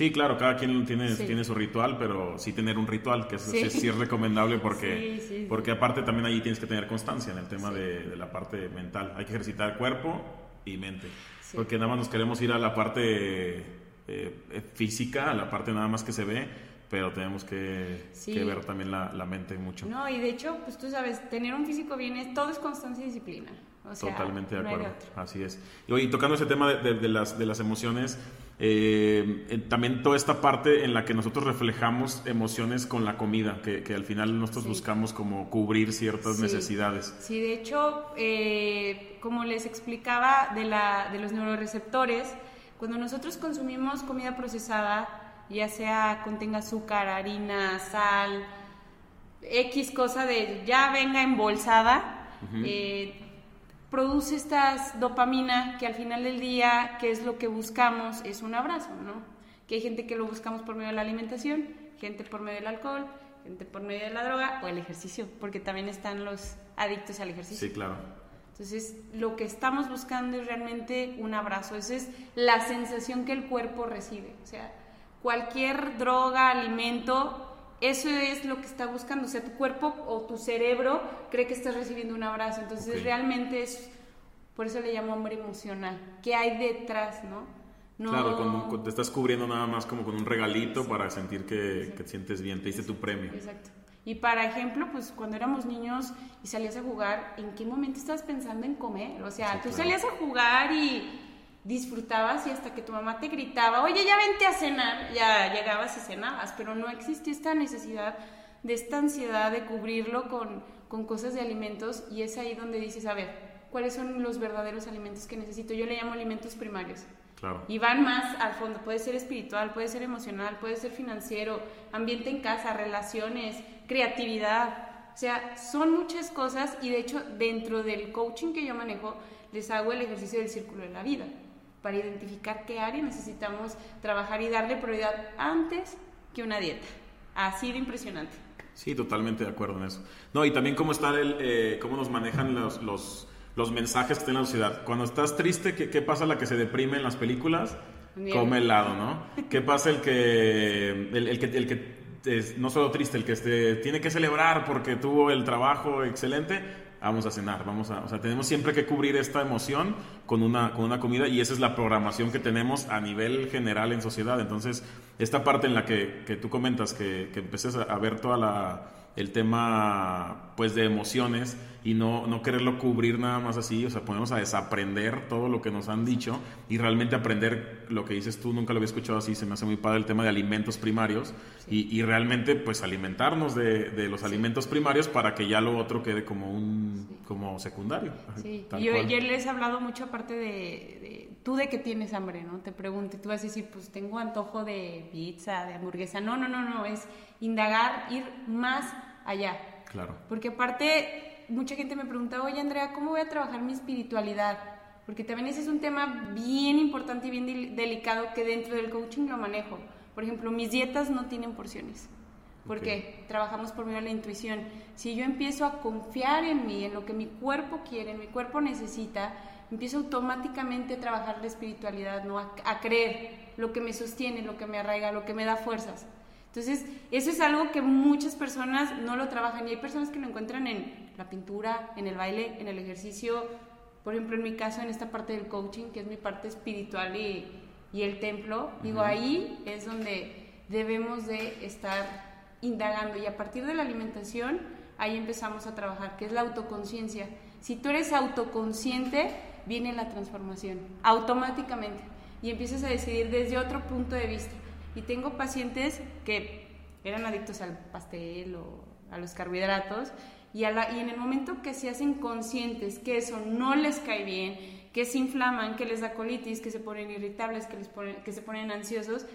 S1: Sí, claro, cada quien tiene, tiene su ritual, pero sí tener un ritual, que sí, sí, es recomendable porque, porque aparte también ahí tienes que tener constancia en el tema de, la parte mental. Hay que ejercitar cuerpo y mente, porque nada más nos queremos ir a la parte eh, física, a la parte nada más que se ve, pero tenemos que, ver también la, mente mucho.
S2: No, y de hecho, pues tú sabes, tener un físico bien es, todo es constancia y disciplina.
S1: Totalmente de acuerdo, así es. Y, tocando ese tema de, las, de las emociones, eh, también toda esta parte en la que nosotros reflejamos emociones con la comida, que, al final nosotros buscamos como cubrir ciertas necesidades.
S2: Sí, de hecho, eh, como les explicaba de, la, de los neuroreceptores, cuando nosotros consumimos comida procesada, ya sea contenga azúcar, harina, sal, X cosa de ya venga embolsada, produce esta dopamina que al final del día, que es lo que buscamos, es un abrazo, ¿no? Que hay gente que lo buscamos por medio de la alimentación, gente por medio del alcohol, gente por medio de la droga o el ejercicio, porque también están los adictos al ejercicio.
S1: Sí, claro.
S2: Entonces, lo que estamos buscando es realmente un abrazo, esa es la sensación que el cuerpo recibe. O sea, cualquier droga, alimento, eso es lo que está buscando. O sea, tu cuerpo o tu cerebro cree que estás recibiendo un abrazo. Entonces, realmente es, por eso le llamo hombre emocional. ¿Qué hay detrás, no?
S1: no claro, cuando te estás cubriendo nada más como con un regalito para sentir que, que, te sientes bien, te diste tu premio.
S2: Exacto. Y para ejemplo, pues cuando éramos niños y salías a jugar, ¿en qué momento estabas pensando en comer? O sea, tú salías a jugar y disfrutabas y hasta que tu mamá te gritaba, oye, ya vente a cenar, ya llegabas y cenabas, pero no existía esta necesidad de esta ansiedad de cubrirlo con, con cosas de alimentos y es ahí donde dices, a ver, ¿cuáles son los verdaderos alimentos que necesito? Yo le llamo alimentos primarios.
S1: Claro.
S2: Y van más al fondo, puede ser espiritual, puede ser emocional, puede ser financiero, ambiente en casa, relaciones, creatividad. O sea, son muchas cosas y de hecho dentro del coaching que yo manejo les hago el ejercicio del círculo de la vida para identificar qué área necesitamos trabajar y darle prioridad antes que una dieta. Así de impresionante.
S1: Sí, totalmente de acuerdo en eso. No, y también cómo, está el, eh, cómo nos manejan los, los, los, mensajes que está en la sociedad. Cuando estás triste, ¿qué, qué pasa la que se deprime en las películas? Come helado, ¿no? ¿Qué pasa el que, el, el que, el que es, no solo triste, el que este, tiene que celebrar porque tuvo el trabajo excelente? Vamos a cenar, vamos a, o sea, tenemos siempre que cubrir esta emoción con una, con una comida y esa es la programación que tenemos a nivel general en sociedad. Entonces, esta parte en la que, que tú comentas que, que empeces a ver toda la el tema pues de emociones y no, no quererlo cubrir nada más así, o sea, ponemos a desaprender todo lo que nos han dicho y realmente aprender lo que dices tú, nunca lo había escuchado así, se me hace muy padre el tema de alimentos primarios y, y, realmente pues alimentarnos de, de los alimentos primarios para que ya lo otro quede como un como secundario.
S2: Sí, yo ayer les he hablado mucho aparte de, de, tú de que tienes hambre, ¿no? Te pregunto y tú vas a decir, pues tengo antojo de pizza, de hamburguesa, no, no, no, no, es indagar, ir más allá.
S1: Claro.
S2: Porque aparte, mucha gente me pregunta, oye Andrea, ¿cómo voy a trabajar mi espiritualidad? Porque también ese es un tema bien importante y bien delicado que dentro del coaching lo manejo. Por ejemplo, mis dietas no tienen porciones. Porque trabajamos por medio de la intuición. Si yo empiezo a confiar en mí, en lo que mi cuerpo quiere, en mi cuerpo necesita, empiezo automáticamente a trabajar la espiritualidad, ¿no? a, a creer lo que me sostiene, lo que me arraiga, lo que me da fuerzas. Entonces, eso es algo que muchas personas no lo trabajan. Y hay personas que lo encuentran en la pintura, en el baile, en el ejercicio, por ejemplo, en mi caso, en esta parte del coaching, que es mi parte espiritual y, y el templo, digo, ahí es donde debemos de estar indagando. Y a partir de la alimentación, ahí empezamos a trabajar, que es la autoconciencia. Si tú eres autoconsciente, viene la transformación, automáticamente, y empiezas a decidir desde otro punto de vista. Y tengo pacientes que eran adictos al pastel o a los carbohidratos y, a la, y en el momento que se hacen conscientes que eso no les cae bien, que se inflaman, que les da colitis, que se ponen irritables, que, les ponen, que se ponen ansiosos,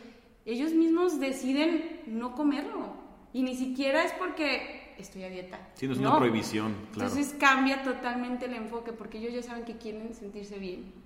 S2: ellos mismos deciden no comerlo. Y ni siquiera es porque estoy a dieta.
S1: Sí, no es una prohibición,
S2: claro. Entonces cambia totalmente el enfoque porque ellos ya saben que quieren sentirse bien.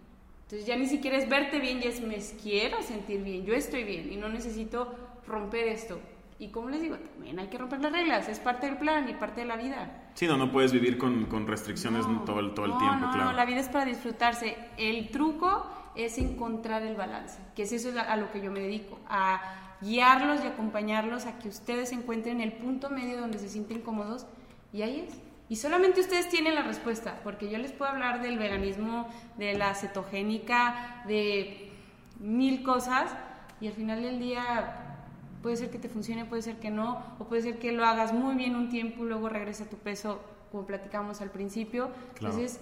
S2: Entonces ya ni siquiera es verte bien, ya es me quiero sentir bien, yo estoy bien y no necesito romper esto. Y como les digo, también hay que romper las reglas, es parte del plan y parte de la vida.
S1: Sí, no, no puedes vivir con, con restricciones todo, el, todo el tiempo,
S2: no,
S1: claro.
S2: No, la vida es para disfrutarse. El truco es encontrar el balance, que es eso a lo que yo me dedico, a guiarlos y acompañarlos a que ustedes encuentren el punto medio donde se sienten cómodos y ahí es. Y solamente ustedes tienen la respuesta, porque yo les puedo hablar del veganismo, de la cetogénica, de mil cosas, y al final del día puede ser que te funcione, puede ser que no, o puede ser que lo hagas muy bien un tiempo y luego regresa a tu peso, como platicamos al principio. Entonces,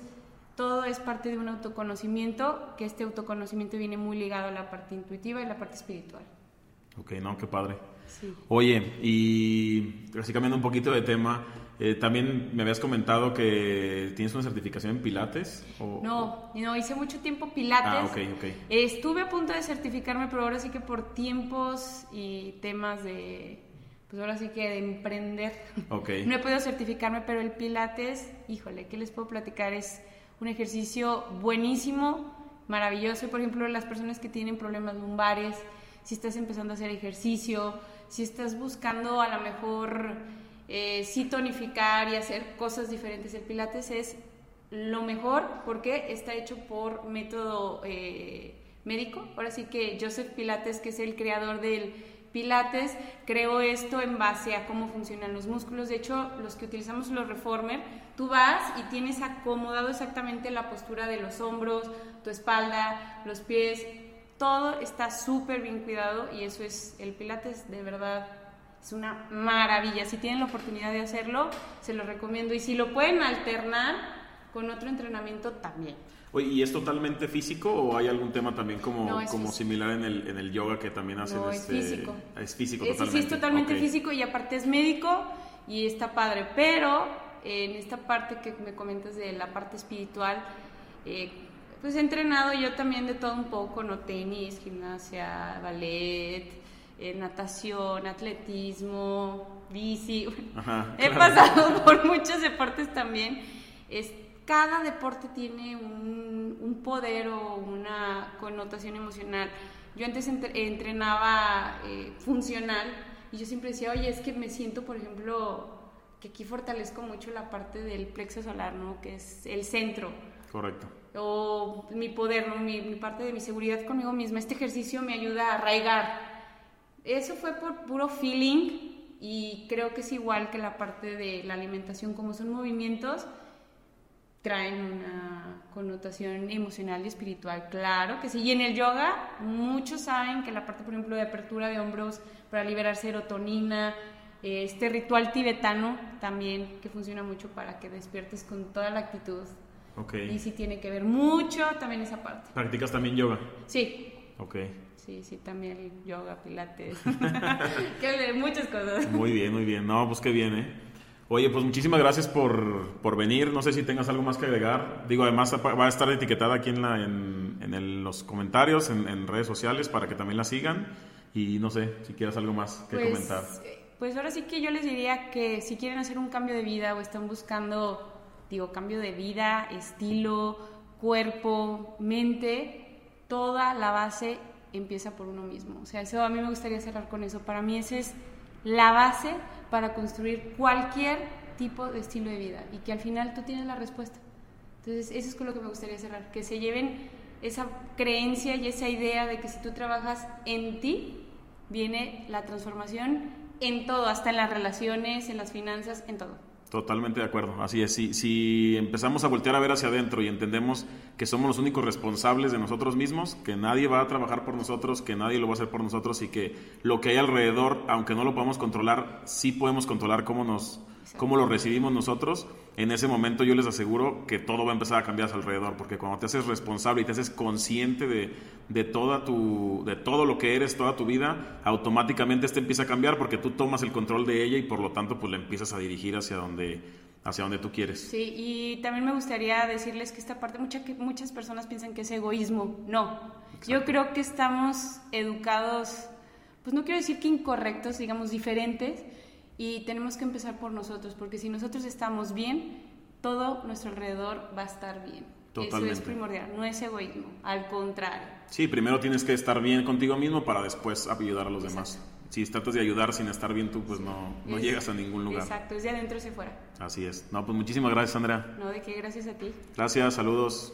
S2: todo es parte de un autoconocimiento, que este autoconocimiento viene muy ligado a la parte intuitiva y la parte espiritual.
S1: Ok, no, qué padre. Sí. Oye, y así cambiando un poquito de tema, eh, también me habías comentado que tienes una certificación en Pilates.
S2: O, no, no, hice mucho tiempo Pilates.
S1: Ah, ok, ok.
S2: estuve a punto de certificarme, pero ahora sí que por tiempos y temas de, pues ahora sí que de emprender.
S1: Ok.
S2: no he podido certificarme, pero el Pilates, híjole, ¿qué les puedo platicar? Es un ejercicio buenísimo, maravilloso. Por ejemplo, las personas que tienen problemas lumbares, si estás empezando a hacer ejercicio, si estás buscando a lo mejor eh, sí tonificar y hacer cosas diferentes. El Pilates es lo mejor porque está hecho por método eh, médico. Ahora sí que Joseph Pilates, que es el creador del Pilates, creó esto en base a cómo funcionan los músculos. De hecho, los que utilizamos los Reformer, tú vas y tienes acomodado exactamente la postura de los hombros, tu espalda, los pies. Todo está súper bien cuidado y eso es el Pilates, de verdad es una maravilla. Si tienen la oportunidad de hacerlo, se lo recomiendo. Y si lo pueden alternar con otro entrenamiento, también.
S1: Oye, ¿y es totalmente físico o hay algún tema también como, como similar en el, en el yoga que también hacen?
S2: No,
S1: este...
S2: es físico.
S1: Es físico
S2: totalmente. Sí, es totalmente físico y aparte es médico y está padre. Pero en esta parte que me comentas de la parte espiritual, eh, pues he entrenado yo también de todo un poco, ¿no? Tenis, gimnasia, ballet, eh, natación, atletismo, bici. He pasado por muchos deportes también. Es, cada deporte tiene un, un, poder o una connotación emocional. Yo antes entrenaba eh, funcional y yo siempre decía, oye, es que me siento, por ejemplo, que aquí fortalezco mucho la parte del plexo solar, ¿no? Que es el centro.
S1: Correcto.
S2: O mi poder, ¿no? mi, mi parte de mi seguridad conmigo misma. Este ejercicio me ayuda a arraigar eso fue por puro feeling y creo que es igual que la parte de la alimentación, como son movimientos, traen una connotación emocional y espiritual, claro que sí. Y en el yoga, muchos saben que la parte, por ejemplo, de apertura de hombros para liberar serotonina, este ritual tibetano también, que funciona mucho para que despiertes con toda la actitud.
S1: Okay.
S2: Y sí tiene que ver mucho también esa parte.
S1: ¿Practicas también yoga?
S2: Sí.
S1: Ok.
S2: Sí, sí, también yoga, pilates, que muchas cosas.
S1: Muy bien, muy bien. No, pues qué bien, ¿eh? Oye, pues muchísimas gracias por, por, venir. No sé si tengas algo más que agregar. Digo, además va a estar etiquetada aquí en, la, en, en los comentarios, en, en, redes sociales, para que también la sigan. Y no sé si quieres algo más que
S2: pues,
S1: comentar.
S2: Pues ahora sí que yo les diría que si quieren hacer un cambio de vida o están buscando, digo, cambio de vida, estilo, cuerpo, mente, toda la base empieza por uno mismo. O sea, eso a mí me gustaría cerrar con eso. Para mí esa es la base para construir cualquier tipo de estilo de vida y que al final tú tienes la respuesta. Entonces, eso es con lo que me gustaría cerrar, que se lleven esa creencia y esa idea de que si tú trabajas en ti, viene la transformación en todo, hasta en las relaciones, en las finanzas, en todo.
S1: Totalmente de acuerdo, así es. Si, si empezamos a voltear a ver hacia adentro y entendemos que somos los únicos responsables de nosotros mismos, que nadie va a trabajar por nosotros, que nadie lo va a hacer por nosotros y que lo que hay alrededor, aunque no lo podamos controlar, sí podemos controlar cómo nos, cómo lo recibimos nosotros, en ese momento yo les aseguro que todo va a empezar a cambiar a su alrededor, porque cuando te haces responsable y te haces consciente de, de, toda tu, de todo lo que eres, toda tu vida, automáticamente este empieza a cambiar porque tú tomas el control de ella y por lo tanto pues la empiezas a dirigir hacia donde, hacia donde tú quieres.
S2: Sí, y también me gustaría decirles que esta parte, mucha, que muchas personas piensan que es egoísmo. No, yo creo que estamos educados, pues no quiero decir que incorrectos, digamos diferentes, y tenemos que empezar por nosotros, porque si nosotros estamos bien, todo nuestro alrededor va a estar bien. Totalmente. Eso es primordial, no es egoísmo, al contrario.
S1: Sí, primero tienes que estar bien contigo mismo para después ayudar a los demás. Si tratas de ayudar sin estar bien tú, pues no, no llegas a ningún lugar.
S2: Exacto, es de adentro hacia afuera.
S1: Así es. No, pues muchísimas gracias, Andrea.
S2: No, de qué, gracias a ti.
S1: Gracias, saludos.